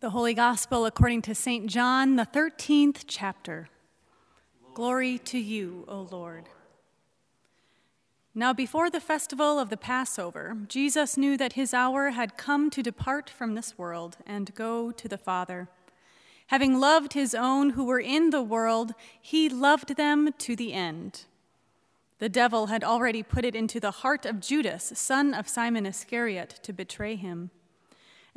The Holy Gospel according to St. John, the 13th chapter. Glory to you, O Lord. Now, before the festival of the Passover, Jesus knew that his hour had come to depart from this world and go to the Father. Having loved his own who were in the world, he loved them to the end. The devil had already put it into the heart of Judas, son of Simon Iscariot, to betray him.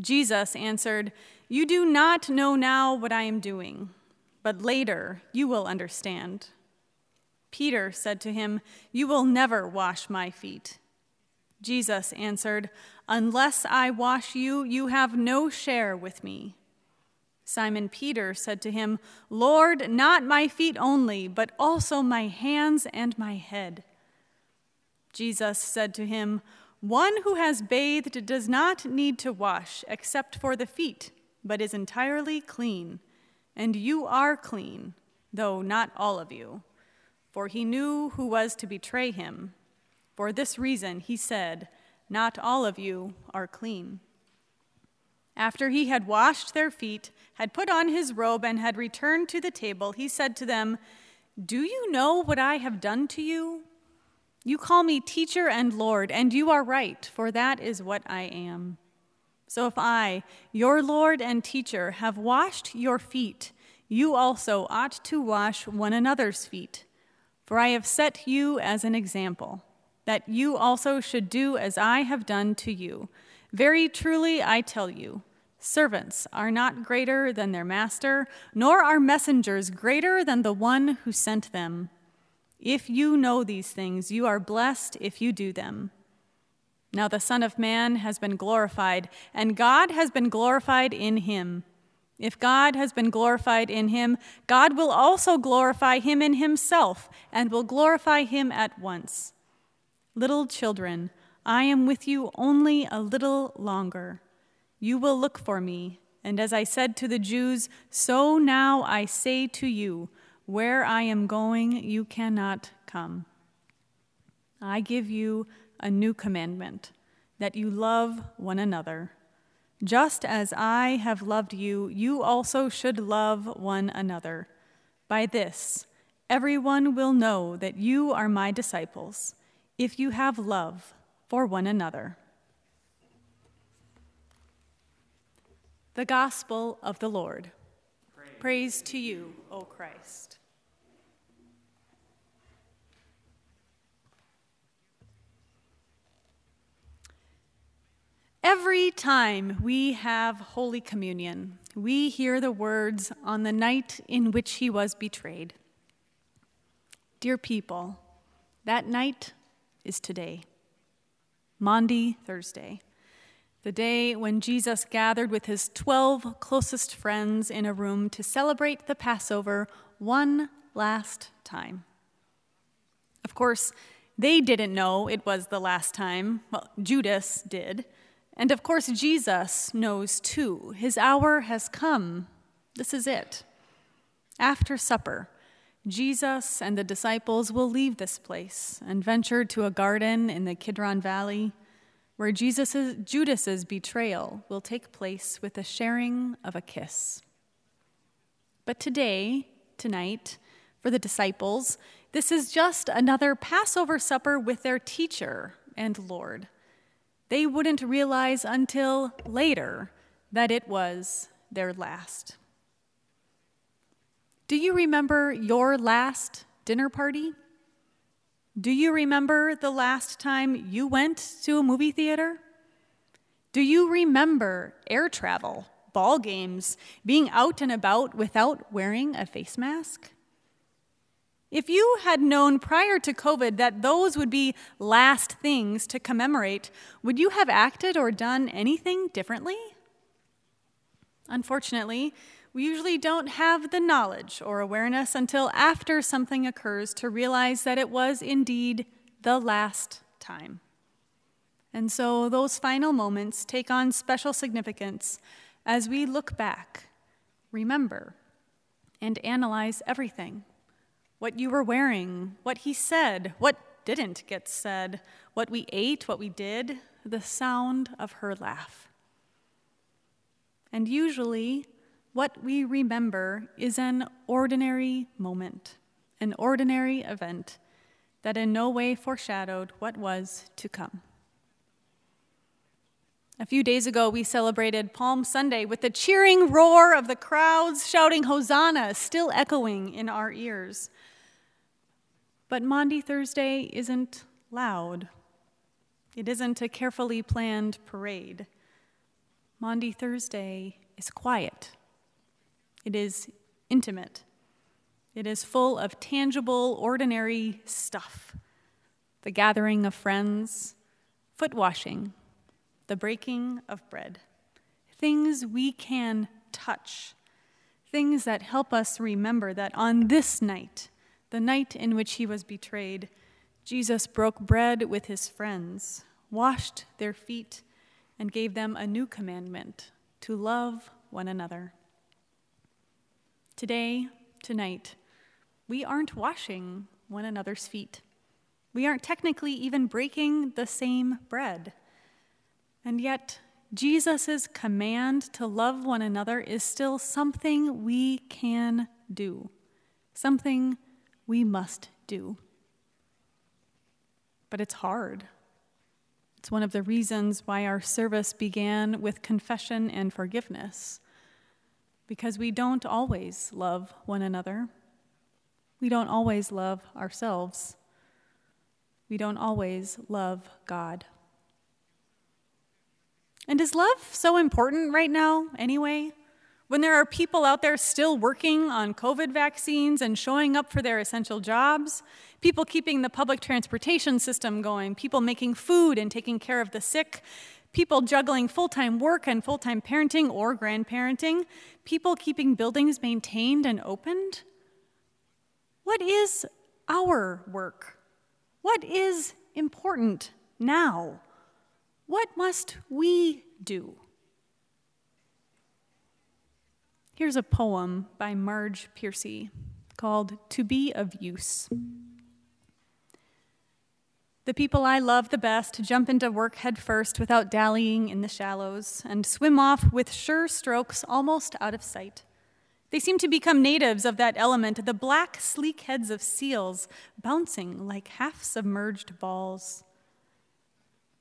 Jesus answered, You do not know now what I am doing, but later you will understand. Peter said to him, You will never wash my feet. Jesus answered, Unless I wash you, you have no share with me. Simon Peter said to him, Lord, not my feet only, but also my hands and my head. Jesus said to him, one who has bathed does not need to wash except for the feet, but is entirely clean. And you are clean, though not all of you. For he knew who was to betray him. For this reason he said, Not all of you are clean. After he had washed their feet, had put on his robe, and had returned to the table, he said to them, Do you know what I have done to you? You call me teacher and Lord, and you are right, for that is what I am. So if I, your Lord and teacher, have washed your feet, you also ought to wash one another's feet. For I have set you as an example, that you also should do as I have done to you. Very truly, I tell you, servants are not greater than their master, nor are messengers greater than the one who sent them. If you know these things, you are blessed if you do them. Now the Son of Man has been glorified, and God has been glorified in him. If God has been glorified in him, God will also glorify him in himself, and will glorify him at once. Little children, I am with you only a little longer. You will look for me, and as I said to the Jews, so now I say to you, where I am going, you cannot come. I give you a new commandment that you love one another. Just as I have loved you, you also should love one another. By this, everyone will know that you are my disciples, if you have love for one another. The Gospel of the Lord. Praise, to you, O Christ. Every time we have Holy Communion, we hear the words on the night in which he was betrayed. Dear people, that night is today, Maundy, Thursday, the day when Jesus gathered with his 12 closest friends in a room to celebrate the Passover one last time. Of course, they didn't know it was the last time. Well, Judas did. And of course, Jesus knows too. His hour has come. This is it. After supper, Jesus and the disciples will leave this place and venture to a garden in the Kidron Valley where Jesus's, Judas's betrayal will take place with the sharing of a kiss. But today, tonight, for the disciples, this is just another Passover supper with their teacher and Lord they wouldn't realize until later that it was their last. Do you remember your last dinner party? Do you remember the last time you went to a movie theater? Do you remember air travel, ball games, being out and about without wearing a face mask? If you had known prior to COVID that those would be last things to commemorate, would you have acted or done anything differently? Unfortunately, we usually don't have the knowledge or awareness until after something occurs to realize that it was indeed the last time. And so those final moments take on special significance as we look back, remember, and analyze everything what you were wearing, what he said, what didn't get said, what we ate, what we did, the sound of her laugh. And usually, what we remember is an ordinary moment, an ordinary event that in no way foreshadowed what was to come. A few days ago, we celebrated Palm Sunday with the cheering roar of the crowds shouting Hosanna still echoing in our ears. But Maundy Thursday isn't loud. It isn't a carefully planned parade. Maundy Thursday is quiet. It is intimate. It is full of tangible, ordinary stuff the gathering of friends, foot washing, the breaking of bread, things we can touch, things that help us remember that on this night, the night in which he was betrayed, Jesus broke bread with his friends, washed their feet, and gave them a new commandment to love one another. Today, tonight, we aren't washing one another's feet. We aren't technically even breaking the same bread. And yet, Jesus' command to love one another is still something we can do, something we must do. But it's hard. It's one of the reasons why our service began with confession and forgiveness, because we don't always love one another. We don't always love ourselves. We don't always love God. And is love so important right now, anyway? When there are people out there still working on COVID vaccines and showing up for their essential jobs, people keeping the public transportation system going, people making food and taking care of the sick, people juggling full time work and full time parenting or grandparenting, people keeping buildings maintained and opened. What is our work? What is important now? What must we do? Here's a poem by Marge Piercy called To Be of Use. The people I love the best jump into work head first without dallying in the shallows and swim off with sure strokes almost out of sight. They seem to become natives of that element, the black, sleek heads of seals bouncing like half submerged balls.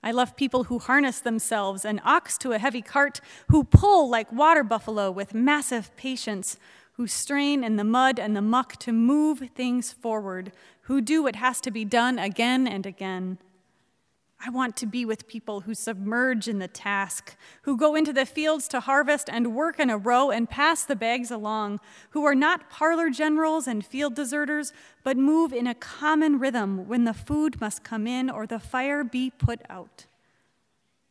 I love people who harness themselves, an ox to a heavy cart, who pull like water buffalo with massive patience, who strain in the mud and the muck to move things forward, who do what has to be done again and again. I want to be with people who submerge in the task, who go into the fields to harvest and work in a row and pass the bags along, who are not parlor generals and field deserters, but move in a common rhythm when the food must come in or the fire be put out.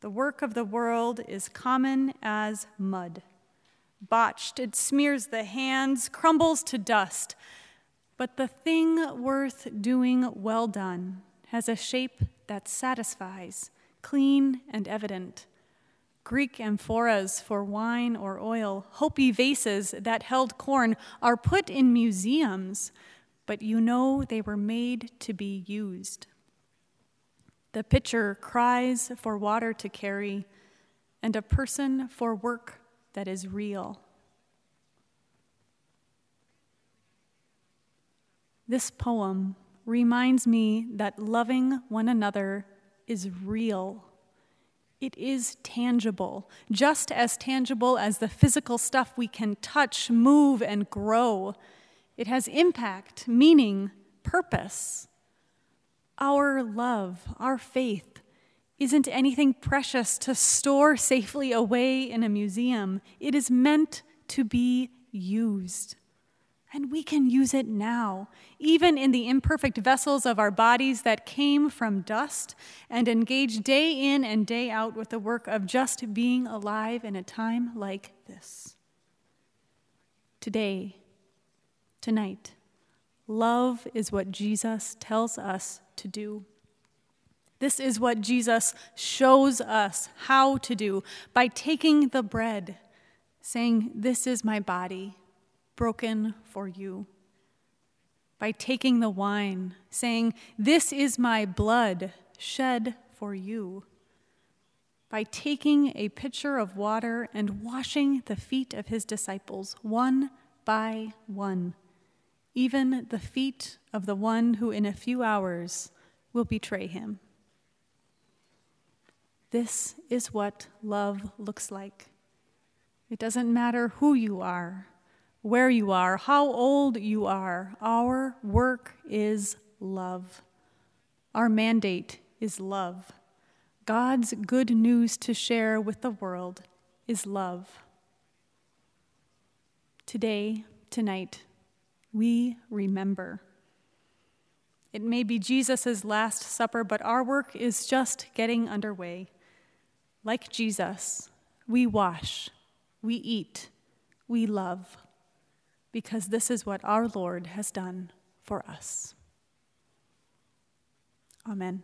The work of the world is common as mud. Botched, it smears the hands, crumbles to dust. But the thing worth doing well done has a shape that satisfies, clean and evident. Greek amphoras for wine or oil, Hopi vases that held corn are put in museums, but you know they were made to be used. The pitcher cries for water to carry, and a person for work that is real. This poem reminds me that loving one another is real. It is tangible, just as tangible as the physical stuff we can touch, move, and grow. It has impact, meaning, purpose. Our love, our faith, isn't anything precious to store safely away in a museum. It is meant to be used. And we can use it now, even in the imperfect vessels of our bodies that came from dust and engage day in and day out with the work of just being alive in a time like this. today, tonight. Love is what Jesus tells us to do. This is what Jesus shows us how to do by taking the bread, saying, This is my body, broken for you. By taking the wine, saying, This is my blood, shed for you. By taking a pitcher of water and washing the feet of his disciples, one by one, even the feet of the one who in a few hours will betray him. This is what love looks like. It doesn't matter who you are, where you are, how old you are. Our work is love. Our mandate is love. God's good news to share with the world is love. Today, tonight, we remember. It may be Jesus' Last Supper, but our work is just getting underway. Like Jesus, we wash, we eat, we love, because this is what our Lord has done for us. Amen.